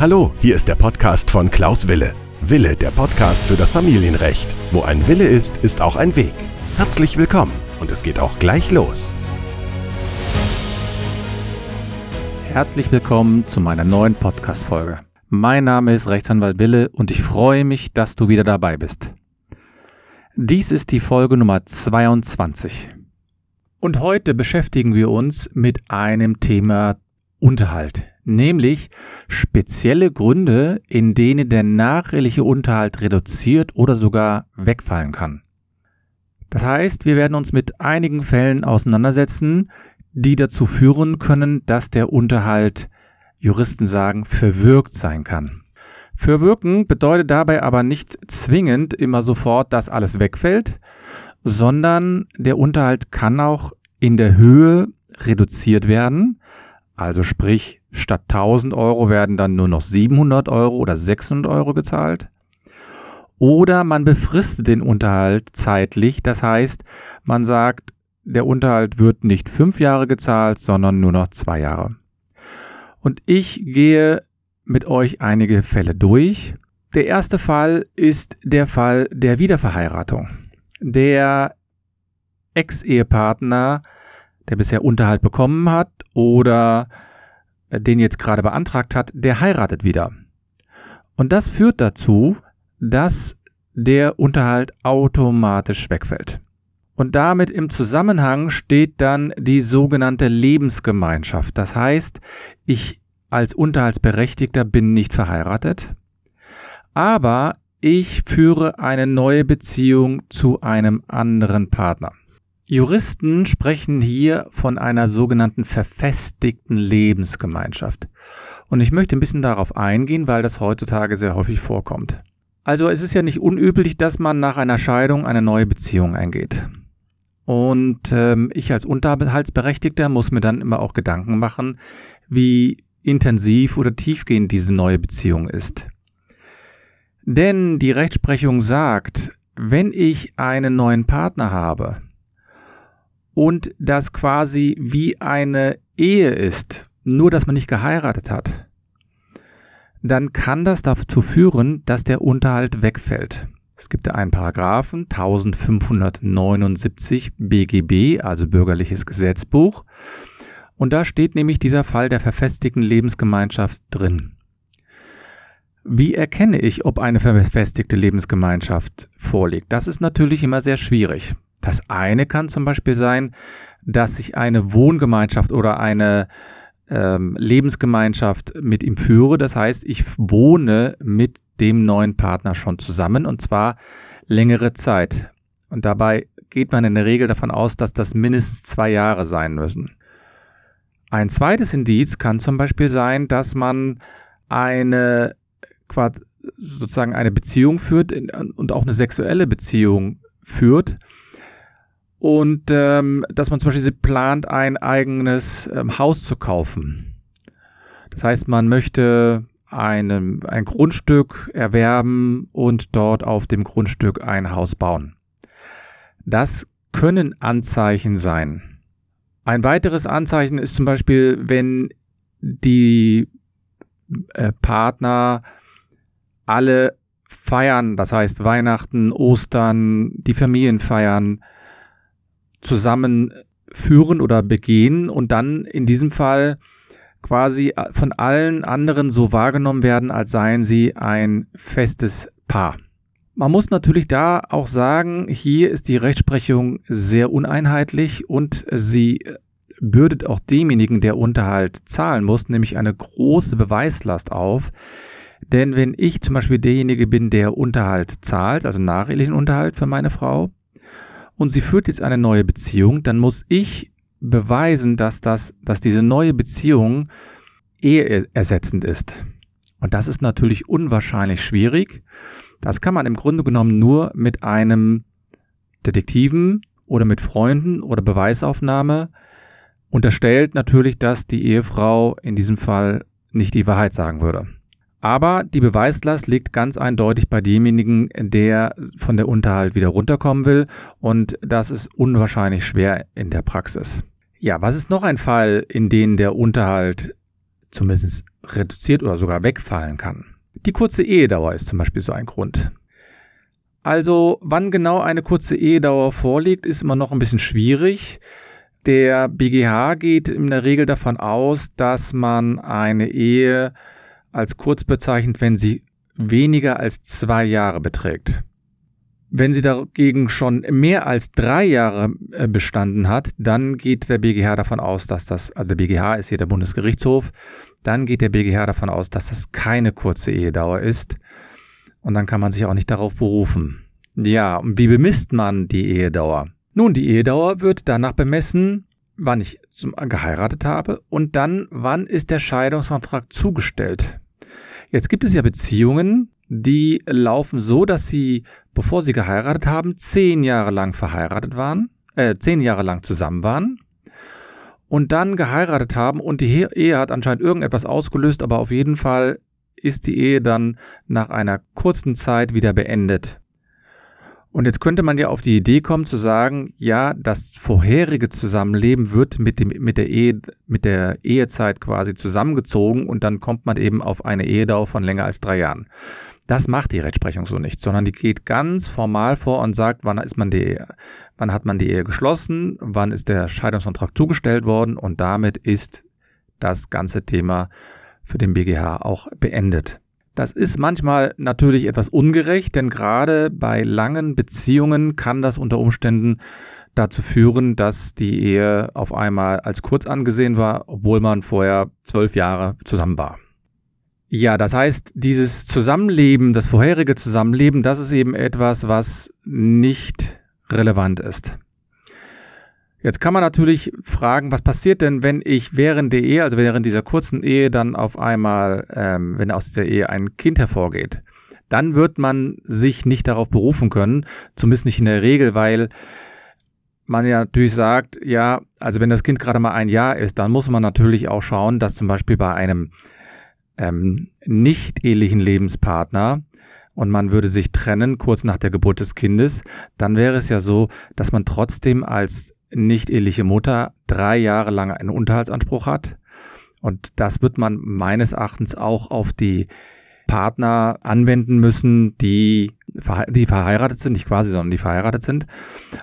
Hallo, hier ist der Podcast von Klaus Wille. Wille, der Podcast für das Familienrecht. Wo ein Wille ist, ist auch ein Weg. Herzlich willkommen und es geht auch gleich los. Herzlich willkommen zu meiner neuen Podcast-Folge. Mein Name ist Rechtsanwalt Wille und ich freue mich, dass du wieder dabei bist. Dies ist die Folge Nummer 22. Und heute beschäftigen wir uns mit einem Thema Unterhalt nämlich spezielle Gründe, in denen der nacheheliche Unterhalt reduziert oder sogar wegfallen kann. Das heißt, wir werden uns mit einigen Fällen auseinandersetzen, die dazu führen können, dass der Unterhalt, Juristen sagen, verwirkt sein kann. Verwirken bedeutet dabei aber nicht zwingend immer sofort, dass alles wegfällt, sondern der Unterhalt kann auch in der Höhe reduziert werden, also sprich Statt 1000 Euro werden dann nur noch 700 Euro oder 600 Euro gezahlt. Oder man befristet den Unterhalt zeitlich. Das heißt, man sagt, der Unterhalt wird nicht fünf Jahre gezahlt, sondern nur noch zwei Jahre. Und ich gehe mit euch einige Fälle durch. Der erste Fall ist der Fall der Wiederverheiratung. Der Ex-Ehepartner, der bisher Unterhalt bekommen hat oder den jetzt gerade beantragt hat, der heiratet wieder. Und das führt dazu, dass der Unterhalt automatisch wegfällt. Und damit im Zusammenhang steht dann die sogenannte Lebensgemeinschaft. Das heißt, ich als Unterhaltsberechtigter bin nicht verheiratet, aber ich führe eine neue Beziehung zu einem anderen Partner. Juristen sprechen hier von einer sogenannten verfestigten Lebensgemeinschaft. Und ich möchte ein bisschen darauf eingehen, weil das heutzutage sehr häufig vorkommt. Also es ist ja nicht unüblich, dass man nach einer Scheidung eine neue Beziehung eingeht. Und ähm, ich als Unterhaltsberechtigter muss mir dann immer auch Gedanken machen, wie intensiv oder tiefgehend diese neue Beziehung ist. Denn die Rechtsprechung sagt, wenn ich einen neuen Partner habe, und das quasi wie eine Ehe ist, nur dass man nicht geheiratet hat, dann kann das dazu führen, dass der Unterhalt wegfällt. Es gibt einen Paragraphen 1579 BGB, also bürgerliches Gesetzbuch, und da steht nämlich dieser Fall der verfestigten Lebensgemeinschaft drin. Wie erkenne ich, ob eine verfestigte Lebensgemeinschaft vorliegt? Das ist natürlich immer sehr schwierig. Das eine kann zum Beispiel sein, dass ich eine Wohngemeinschaft oder eine ähm, Lebensgemeinschaft mit ihm führe. Das heißt, ich wohne mit dem neuen Partner schon zusammen und zwar längere Zeit. Und dabei geht man in der Regel davon aus, dass das mindestens zwei Jahre sein müssen. Ein zweites Indiz kann zum Beispiel sein, dass man eine sozusagen eine Beziehung führt und auch eine sexuelle Beziehung führt, und ähm, dass man zum Beispiel plant, ein eigenes ähm, Haus zu kaufen. Das heißt, man möchte eine, ein Grundstück erwerben und dort auf dem Grundstück ein Haus bauen. Das können Anzeichen sein. Ein weiteres Anzeichen ist zum Beispiel, wenn die äh, Partner alle feiern, das heißt Weihnachten, Ostern, die Familien feiern, zusammenführen oder begehen und dann in diesem Fall quasi von allen anderen so wahrgenommen werden, als seien sie ein festes Paar. Man muss natürlich da auch sagen, hier ist die Rechtsprechung sehr uneinheitlich und sie bürdet auch demjenigen, der Unterhalt zahlen muss, nämlich eine große Beweislast auf. Denn wenn ich zum Beispiel derjenige bin, der Unterhalt zahlt, also nachehelichen Unterhalt für meine Frau, und sie führt jetzt eine neue Beziehung, dann muss ich beweisen, dass das, dass diese neue Beziehung eheersetzend ist. Und das ist natürlich unwahrscheinlich schwierig. Das kann man im Grunde genommen nur mit einem Detektiven oder mit Freunden oder Beweisaufnahme unterstellt natürlich, dass die Ehefrau in diesem Fall nicht die Wahrheit sagen würde. Aber die Beweislast liegt ganz eindeutig bei demjenigen, der von der Unterhalt wieder runterkommen will. Und das ist unwahrscheinlich schwer in der Praxis. Ja, was ist noch ein Fall, in dem der Unterhalt zumindest reduziert oder sogar wegfallen kann. Die kurze Ehedauer ist zum Beispiel so ein Grund. Also wann genau eine kurze Ehedauer vorliegt, ist immer noch ein bisschen schwierig. Der BGH geht in der Regel davon aus, dass man eine Ehe als kurz bezeichnet, wenn sie weniger als zwei Jahre beträgt. Wenn sie dagegen schon mehr als drei Jahre äh, bestanden hat, dann geht der BGH davon aus, dass das, also der BGH ist hier der Bundesgerichtshof, dann geht der BGH davon aus, dass das keine kurze Ehedauer ist. Und dann kann man sich auch nicht darauf berufen. Ja, und wie bemisst man die Ehedauer? Nun, die Ehedauer wird danach bemessen, wann ich geheiratet habe und dann, wann ist der Scheidungsantrag zugestellt. Jetzt gibt es ja Beziehungen, die laufen so, dass sie, bevor sie geheiratet haben, zehn Jahre lang verheiratet waren, äh, zehn Jahre lang zusammen waren und dann geheiratet haben und die Ehe hat anscheinend irgendetwas ausgelöst, aber auf jeden Fall ist die Ehe dann nach einer kurzen Zeit wieder beendet. Und jetzt könnte man ja auf die Idee kommen zu sagen, ja, das vorherige Zusammenleben wird mit, dem, mit, der, Ehe, mit der Ehezeit quasi zusammengezogen und dann kommt man eben auf eine Ehedauer von länger als drei Jahren. Das macht die Rechtsprechung so nicht, sondern die geht ganz formal vor und sagt, wann ist man die wann hat man die Ehe geschlossen, wann ist der Scheidungsantrag zugestellt worden und damit ist das ganze Thema für den BGH auch beendet. Das ist manchmal natürlich etwas ungerecht, denn gerade bei langen Beziehungen kann das unter Umständen dazu führen, dass die Ehe auf einmal als kurz angesehen war, obwohl man vorher zwölf Jahre zusammen war. Ja, das heißt, dieses Zusammenleben, das vorherige Zusammenleben, das ist eben etwas, was nicht relevant ist. Jetzt kann man natürlich fragen, was passiert denn, wenn ich während der Ehe, also während dieser kurzen Ehe dann auf einmal, ähm, wenn aus der Ehe ein Kind hervorgeht? Dann wird man sich nicht darauf berufen können, zumindest nicht in der Regel, weil man ja natürlich sagt, ja, also wenn das Kind gerade mal ein Jahr ist, dann muss man natürlich auch schauen, dass zum Beispiel bei einem ähm, nicht ehelichen Lebenspartner und man würde sich trennen kurz nach der Geburt des Kindes, dann wäre es ja so, dass man trotzdem als nicht eheliche Mutter drei Jahre lang einen Unterhaltsanspruch hat. Und das wird man meines Erachtens auch auf die Partner anwenden müssen, die, die verheiratet sind, nicht quasi, sondern die verheiratet sind.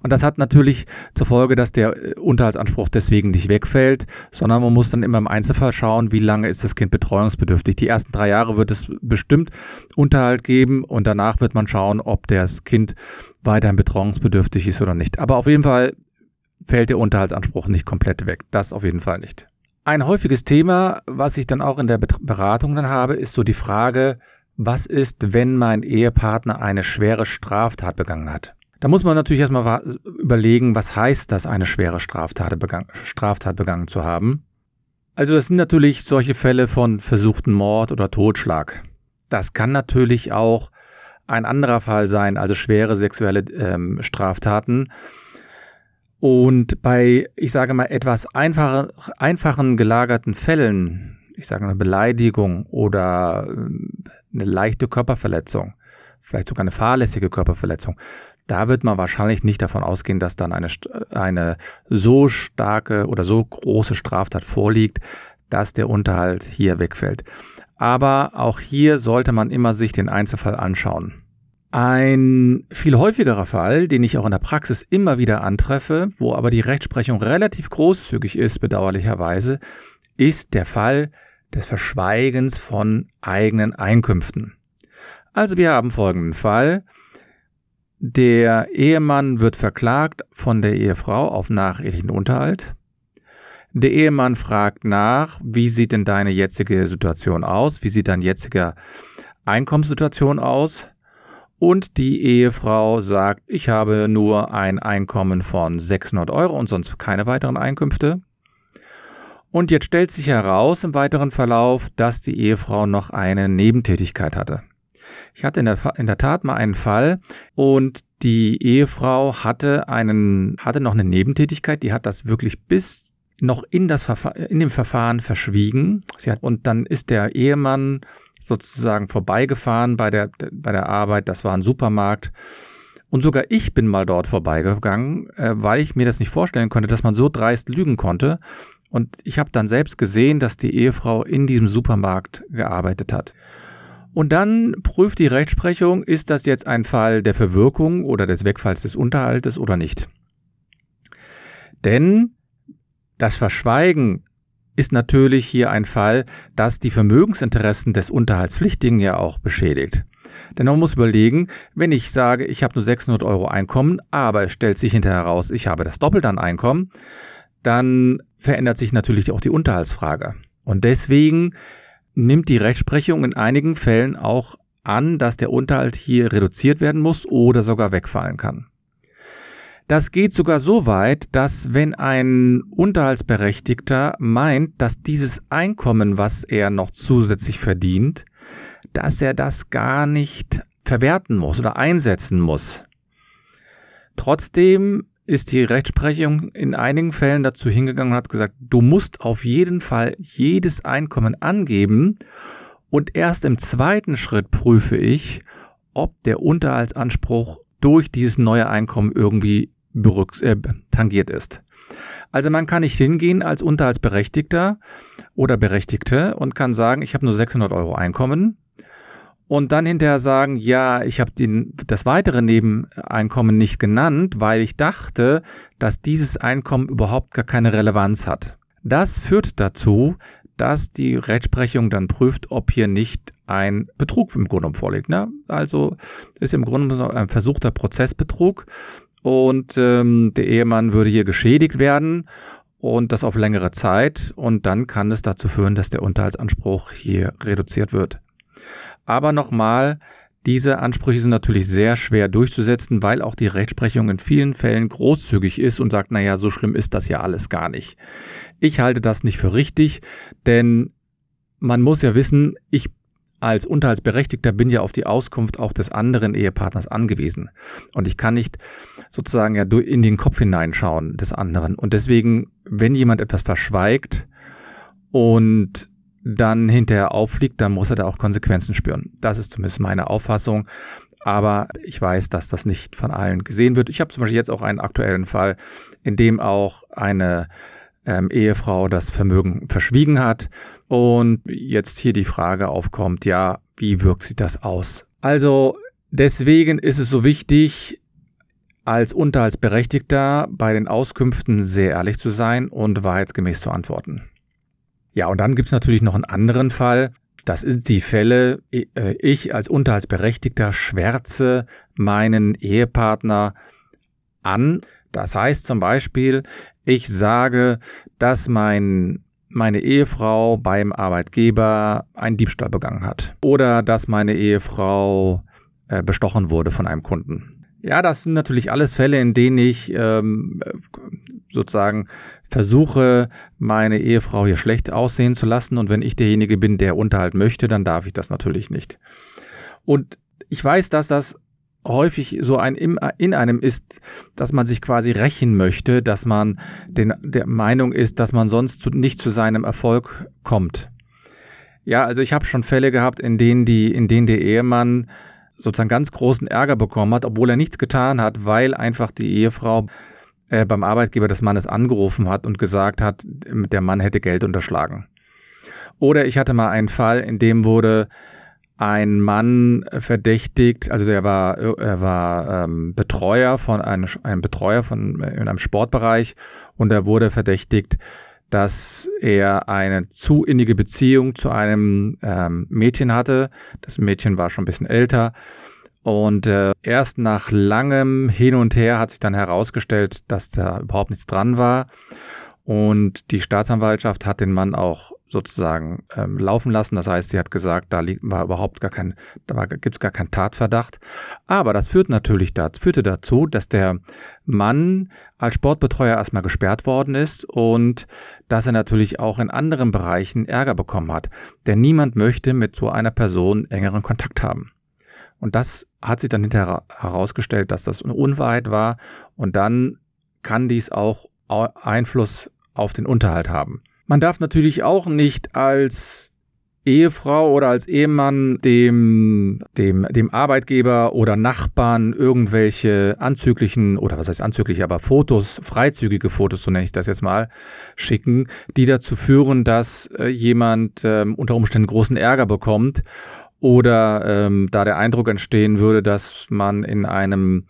Und das hat natürlich zur Folge, dass der äh, Unterhaltsanspruch deswegen nicht wegfällt, sondern man muss dann immer im Einzelfall schauen, wie lange ist das Kind betreuungsbedürftig. Die ersten drei Jahre wird es bestimmt Unterhalt geben und danach wird man schauen, ob das Kind weiterhin betreuungsbedürftig ist oder nicht. Aber auf jeden Fall fällt der Unterhaltsanspruch nicht komplett weg. Das auf jeden Fall nicht. Ein häufiges Thema, was ich dann auch in der Beratung dann habe, ist so die Frage, was ist, wenn mein Ehepartner eine schwere Straftat begangen hat? Da muss man natürlich erstmal überlegen, was heißt das, eine schwere Straftat, begangen, Straftat begangen zu haben. Also das sind natürlich solche Fälle von versuchten Mord oder Totschlag. Das kann natürlich auch ein anderer Fall sein, also schwere sexuelle ähm, Straftaten, und bei, ich sage mal, etwas einfachen, einfachen gelagerten Fällen, ich sage eine Beleidigung oder ähm, eine leichte Körperverletzung, vielleicht sogar eine fahrlässige Körperverletzung, da wird man wahrscheinlich nicht davon ausgehen, dass dann eine, eine so starke oder so große Straftat vorliegt, dass der Unterhalt hier wegfällt. Aber auch hier sollte man immer sich den Einzelfall anschauen. Ein viel häufigerer Fall, den ich auch in der Praxis immer wieder antreffe, wo aber die Rechtsprechung relativ großzügig ist, bedauerlicherweise, ist der Fall des Verschweigens von eigenen Einkünften. Also wir haben folgenden Fall. Der Ehemann wird verklagt von der Ehefrau auf nachehelichen Unterhalt. Der Ehemann fragt nach, wie sieht denn deine jetzige Situation aus? Wie sieht deine jetzige Einkommenssituation aus? Und die Ehefrau sagt, ich habe nur ein Einkommen von 600 Euro und sonst keine weiteren Einkünfte. Und jetzt stellt sich heraus im weiteren Verlauf, dass die Ehefrau noch eine Nebentätigkeit hatte. Ich hatte in der, in der Tat mal einen Fall und die Ehefrau hatte einen, hatte noch eine Nebentätigkeit, die hat das wirklich bis noch in das in dem Verfahren verschwiegen. Hat, und dann ist der Ehemann sozusagen vorbeigefahren bei der, bei der Arbeit. Das war ein Supermarkt. Und sogar ich bin mal dort vorbeigegangen, äh, weil ich mir das nicht vorstellen konnte, dass man so dreist lügen konnte Und ich habe dann selbst gesehen, dass die Ehefrau in diesem Supermarkt gearbeitet hat. Und dann prüft die Rechtsprechung, ist das jetzt ein Fall der Verwirkung oder des Wegfalls des Unterhaltes oder nicht. Denn das Verschweigen ist natürlich hier ein Fall, das die Vermögensinteressen des Unterhaltspflichtigen ja auch beschädigt. Denn man muss überlegen, wenn ich sage, ich habe nur 600 Euro Einkommen, aber es stellt sich hinterher heraus, ich habe das Doppelte an Einkommen, dann verändert sich natürlich auch die Unterhaltsfrage. Und deswegen nimmt die Rechtsprechung in einigen Fällen auch an, dass der Unterhalt hier reduziert werden muss oder sogar wegfallen kann. Das geht sogar so weit, dass wenn ein Unterhaltsberechtigter meint, dass dieses Einkommen, was er noch zusätzlich verdient, dass er das gar nicht verwerten muss oder einsetzen muss. Trotzdem ist die Rechtsprechung in einigen Fällen dazu hingegangen und hat gesagt, du musst auf jeden Fall jedes Einkommen angeben und erst im zweiten Schritt prüfe ich, ob der Unterhaltsanspruch durch dieses neue Einkommen irgendwie äh, tangiert ist. Also man kann nicht hingehen als Unterhaltsberechtigter oder Berechtigte und kann sagen, ich habe nur 600 Euro Einkommen und dann hinterher sagen, ja, ich habe das weitere Nebeneinkommen nicht genannt, weil ich dachte, dass dieses Einkommen überhaupt gar keine Relevanz hat. Das führt dazu, dass die Rechtsprechung dann prüft, ob hier nicht ein Betrug im Grunde vorliegt. Ne? Also ist im Grunde ein versuchter Prozessbetrug und ähm, der Ehemann würde hier geschädigt werden und das auf längere Zeit und dann kann es dazu führen, dass der Unterhaltsanspruch hier reduziert wird. Aber nochmal, diese Ansprüche sind natürlich sehr schwer durchzusetzen, weil auch die Rechtsprechung in vielen Fällen großzügig ist und sagt, naja, so schlimm ist das ja alles gar nicht. Ich halte das nicht für richtig, denn man muss ja wissen, ich als Unterhaltsberechtigter bin ja auf die Auskunft auch des anderen Ehepartners angewiesen. Und ich kann nicht sozusagen ja in den Kopf hineinschauen des anderen. Und deswegen, wenn jemand etwas verschweigt und dann hinterher auffliegt, dann muss er da auch Konsequenzen spüren. Das ist zumindest meine Auffassung. Aber ich weiß, dass das nicht von allen gesehen wird. Ich habe zum Beispiel jetzt auch einen aktuellen Fall, in dem auch eine ähm, Ehefrau das Vermögen verschwiegen hat und jetzt hier die Frage aufkommt, ja, wie wirkt sich das aus? Also deswegen ist es so wichtig, als Unterhaltsberechtigter bei den Auskünften sehr ehrlich zu sein und wahrheitsgemäß zu antworten. Ja, und dann gibt's natürlich noch einen anderen Fall. Das sind die Fälle, äh, ich als Unterhaltsberechtigter schwärze meinen Ehepartner an. Das heißt zum Beispiel, ich sage, dass mein, meine Ehefrau beim Arbeitgeber einen Diebstahl begangen hat. Oder dass meine Ehefrau äh, bestochen wurde von einem Kunden. Ja, das sind natürlich alles Fälle, in denen ich ähm, sozusagen versuche, meine Ehefrau hier schlecht aussehen zu lassen. Und wenn ich derjenige bin, der Unterhalt möchte, dann darf ich das natürlich nicht. Und ich weiß, dass das häufig so ein in einem ist, dass man sich quasi rächen möchte, dass man den, der Meinung ist, dass man sonst zu, nicht zu seinem Erfolg kommt. Ja, also ich habe schon Fälle gehabt, in denen die, in denen der Ehemann sozusagen ganz großen Ärger bekommen hat, obwohl er nichts getan hat, weil einfach die Ehefrau äh, beim Arbeitgeber des Mannes angerufen hat und gesagt hat, der Mann hätte Geld unterschlagen. Oder ich hatte mal einen Fall, in dem wurde ein Mann verdächtigt, also der war, er war ähm, Betreuer von einem, einem Betreuer von in einem Sportbereich und er wurde verdächtigt, dass er eine zu innige Beziehung zu einem ähm, Mädchen hatte. Das Mädchen war schon ein bisschen älter. Und äh, erst nach langem Hin und Her hat sich dann herausgestellt, dass da überhaupt nichts dran war. Und die Staatsanwaltschaft hat den Mann auch sozusagen ähm, laufen lassen. Das heißt, sie hat gesagt, da liegt, war überhaupt gar kein, da gibt es gar keinen Tatverdacht. Aber das führt natürlich dazu, führte dazu, dass der Mann als Sportbetreuer erstmal gesperrt worden ist und dass er natürlich auch in anderen Bereichen Ärger bekommen hat. Denn niemand möchte mit so einer Person engeren Kontakt haben. Und das hat sich dann hinterher herausgestellt, dass das eine Unwahrheit war. Und dann kann dies auch Einfluss auf den Unterhalt haben. Man darf natürlich auch nicht als Ehefrau oder als Ehemann dem, dem, dem Arbeitgeber oder Nachbarn irgendwelche anzüglichen, oder was heißt anzüglich, aber Fotos, freizügige Fotos, so nenne ich das jetzt mal, schicken, die dazu führen, dass äh, jemand äh, unter Umständen großen Ärger bekommt oder ähm, da der Eindruck entstehen würde, dass man in einem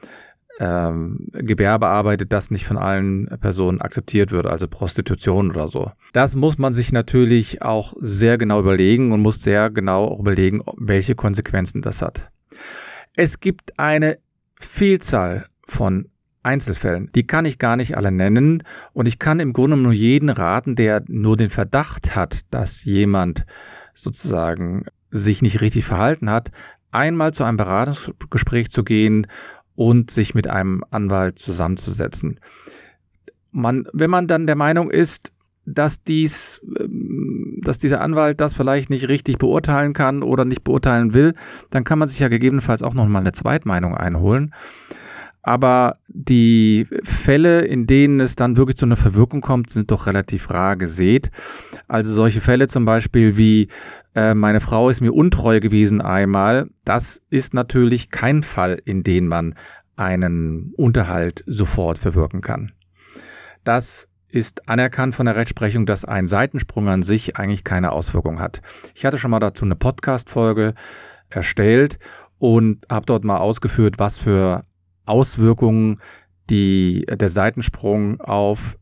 ähm, Gewerbe arbeitet, das nicht von allen Personen akzeptiert wird, also Prostitution oder so. Das muss man sich natürlich auch sehr genau überlegen und muss sehr genau überlegen, welche Konsequenzen das hat. Es gibt eine Vielzahl von Einzelfällen. Die kann ich gar nicht alle nennen und ich kann im Grunde nur jeden raten, der nur den Verdacht hat, dass jemand sozusagen sich nicht richtig verhalten hat, einmal zu einem Beratungsgespräch zu gehen und sich mit einem Anwalt zusammenzusetzen. Man, wenn man dann der Meinung ist, dass dies, ähm, dass dieser Anwalt das vielleicht nicht richtig beurteilen kann oder nicht beurteilen will, dann kann man sich ja gegebenenfalls auch nochmal eine Zweitmeinung einholen. Aber die Fälle, in denen es dann wirklich zu einer Verwirkung kommt, sind doch relativ rar gesät. Also solche Fälle zum Beispiel wie äh, meine Frau ist mir untreu gewesen einmal, das ist natürlich kein Fall, in dem man einen Unterhalt sofort verwirken kann. Das ist anerkannt von der Rechtsprechung, dass ein Seitensprung an sich eigentlich keine Auswirkung hat. Ich hatte schon mal dazu eine Podcast-Folge erstellt und habe dort mal ausgeführt, was für Auswirkungen die, der Seitensprung auf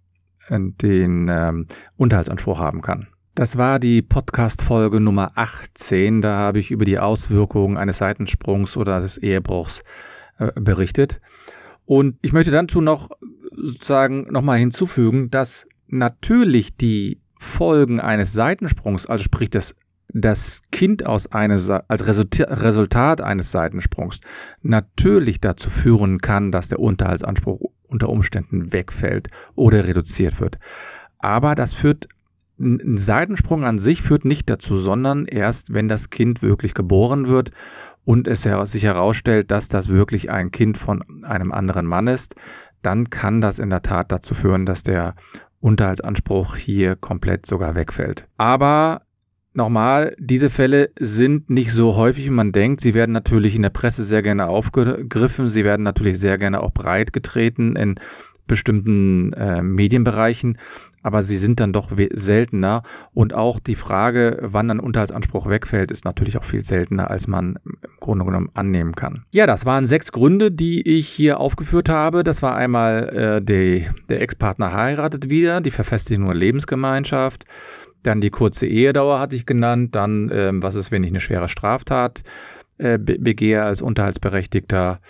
äh, den ähm, Unterhaltsanspruch haben kann. Das war die Podcast-Folge Nummer 18. Da habe ich über die Auswirkungen eines Seitensprungs oder des Ehebruchs äh, berichtet. Und ich möchte dazu noch sozusagen nochmal hinzufügen, dass natürlich die Folgen eines Seitensprungs, also sprich das, das Kind aus eines, als Resultat eines Seitensprungs, natürlich dazu führen kann, dass der Unterhaltsanspruch unter Umständen wegfällt oder reduziert wird. Aber das führt ein Seitensprung an sich führt nicht dazu, sondern erst, wenn das Kind wirklich geboren wird und es sich herausstellt, dass das wirklich ein Kind von einem anderen Mann ist, dann kann das in der Tat dazu führen, dass der Unterhaltsanspruch hier komplett sogar wegfällt. Aber nochmal, diese Fälle sind nicht so häufig, wie man denkt. Sie werden natürlich in der Presse sehr gerne aufgegriffen. Sie werden natürlich sehr gerne auch breit getreten in bestimmten äh, Medienbereichen aber sie sind dann doch seltener. Und auch die Frage, wann ein Unterhaltsanspruch wegfällt, ist natürlich auch viel seltener, als man im Grunde genommen annehmen kann. Ja, das waren sechs Gründe, die ich hier aufgeführt habe. Das war einmal äh, die, der Ex-Partner heiratet wieder, die Verfestigung der Lebensgemeinschaft. Dann die kurze Ehedauer hatte ich genannt. Dann, ähm, was ist, wenn ich eine schwere Straftat äh, begehe als Unterhaltsberechtigter?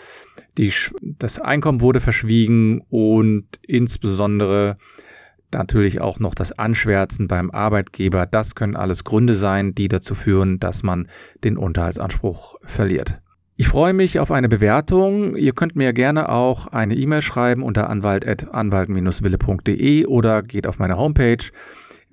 Die, das Einkommen wurde verschwiegen und insbesondere natürlich auch noch das Anschwärzen beim Arbeitgeber. Das können alles Gründe sein, die dazu führen, dass man den Unterhaltsanspruch verliert. Ich freue mich auf eine Bewertung. Ihr könnt mir gerne auch eine E-Mail schreiben unter anwalt.anwalt-wille.de oder geht auf meine Homepage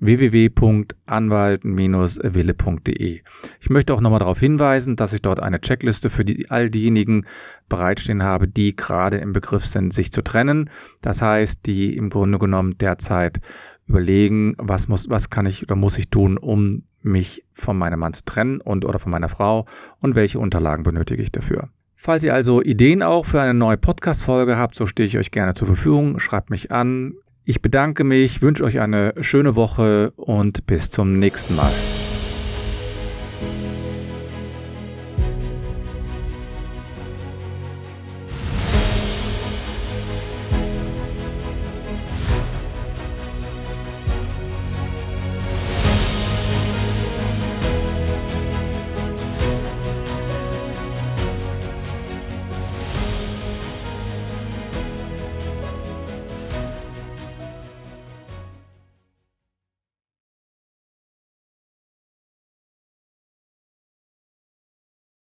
www.anwalt-wille.de. Ich möchte auch nochmal darauf hinweisen, dass ich dort eine Checkliste für die, all diejenigen bereitstehen habe, die gerade im Begriff sind, sich zu trennen. Das heißt, die im Grunde genommen derzeit überlegen, was muss, was kann ich oder muss ich tun, um mich von meinem Mann zu trennen und oder von meiner Frau und welche Unterlagen benötige ich dafür. Falls ihr also Ideen auch für eine neue Podcast-Folge habt, so stehe ich euch gerne zur Verfügung. Schreibt mich an, ich bedanke mich, wünsche euch eine schöne Woche und bis zum nächsten Mal.